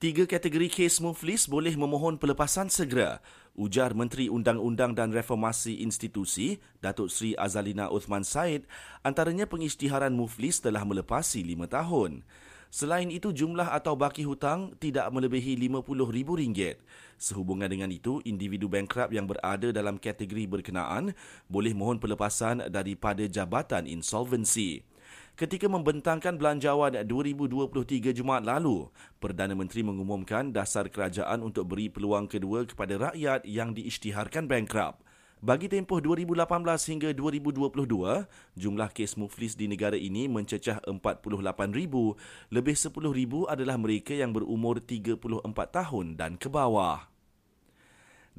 Tiga kategori kes muflis boleh memohon pelepasan segera, ujar Menteri Undang-Undang dan Reformasi Institusi, Datuk Seri Azalina Uthman Said, antaranya pengisytiharan muflis telah melepasi lima tahun. Selain itu, jumlah atau baki hutang tidak melebihi RM50,000. Sehubungan dengan itu, individu bankrupt yang berada dalam kategori berkenaan boleh mohon pelepasan daripada jabatan insolvensi. Ketika membentangkan belanjawan 2023 Jumaat lalu, Perdana Menteri mengumumkan dasar kerajaan untuk beri peluang kedua kepada rakyat yang diisytiharkan bankrupt. Bagi tempoh 2018 hingga 2022, jumlah kes muflis di negara ini mencecah 48,000, lebih 10,000 adalah mereka yang berumur 34 tahun dan ke bawah.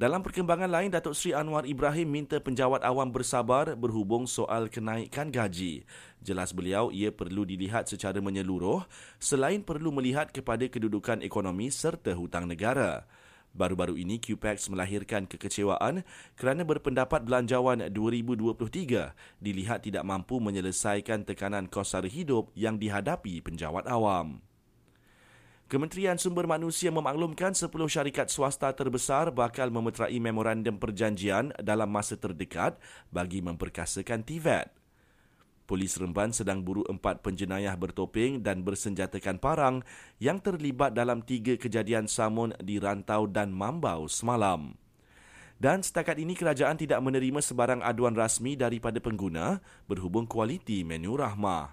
Dalam perkembangan lain, Datuk Seri Anwar Ibrahim minta penjawat awam bersabar berhubung soal kenaikan gaji. Jelas beliau, ia perlu dilihat secara menyeluruh selain perlu melihat kepada kedudukan ekonomi serta hutang negara. Baru-baru ini, QPEX melahirkan kekecewaan kerana berpendapat belanjawan 2023 dilihat tidak mampu menyelesaikan tekanan kos sara hidup yang dihadapi penjawat awam. Kementerian Sumber Manusia memaklumkan 10 syarikat swasta terbesar bakal memeterai memorandum perjanjian dalam masa terdekat bagi memperkasakan TVET. Polis Remban sedang buru empat penjenayah bertopeng dan bersenjatakan parang yang terlibat dalam tiga kejadian samun di Rantau dan Mambau semalam. Dan setakat ini kerajaan tidak menerima sebarang aduan rasmi daripada pengguna berhubung kualiti menu rahmah.